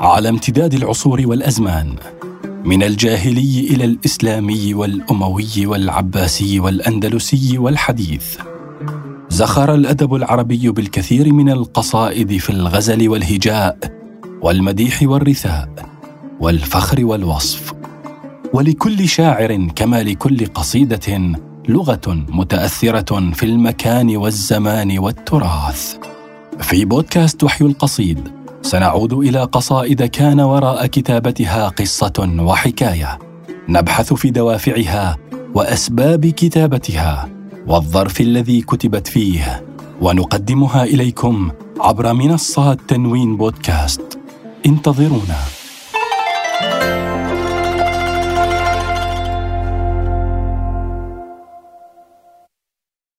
على امتداد العصور والأزمان من الجاهلي إلى الإسلامي والأموي والعباسي والأندلسي والحديث زخر الأدب العربي بالكثير من القصائد في الغزل والهجاء والمديح والرثاء والفخر والوصف. ولكل شاعر كما لكل قصيدة لغة متأثرة في المكان والزمان والتراث. في بودكاست وحي القصيد سنعود إلى قصائد كان وراء كتابتها قصة وحكاية. نبحث في دوافعها وأسباب كتابتها والظرف الذي كتبت فيه. ونقدمها إليكم عبر منصات تنوين بودكاست. انتظرونا.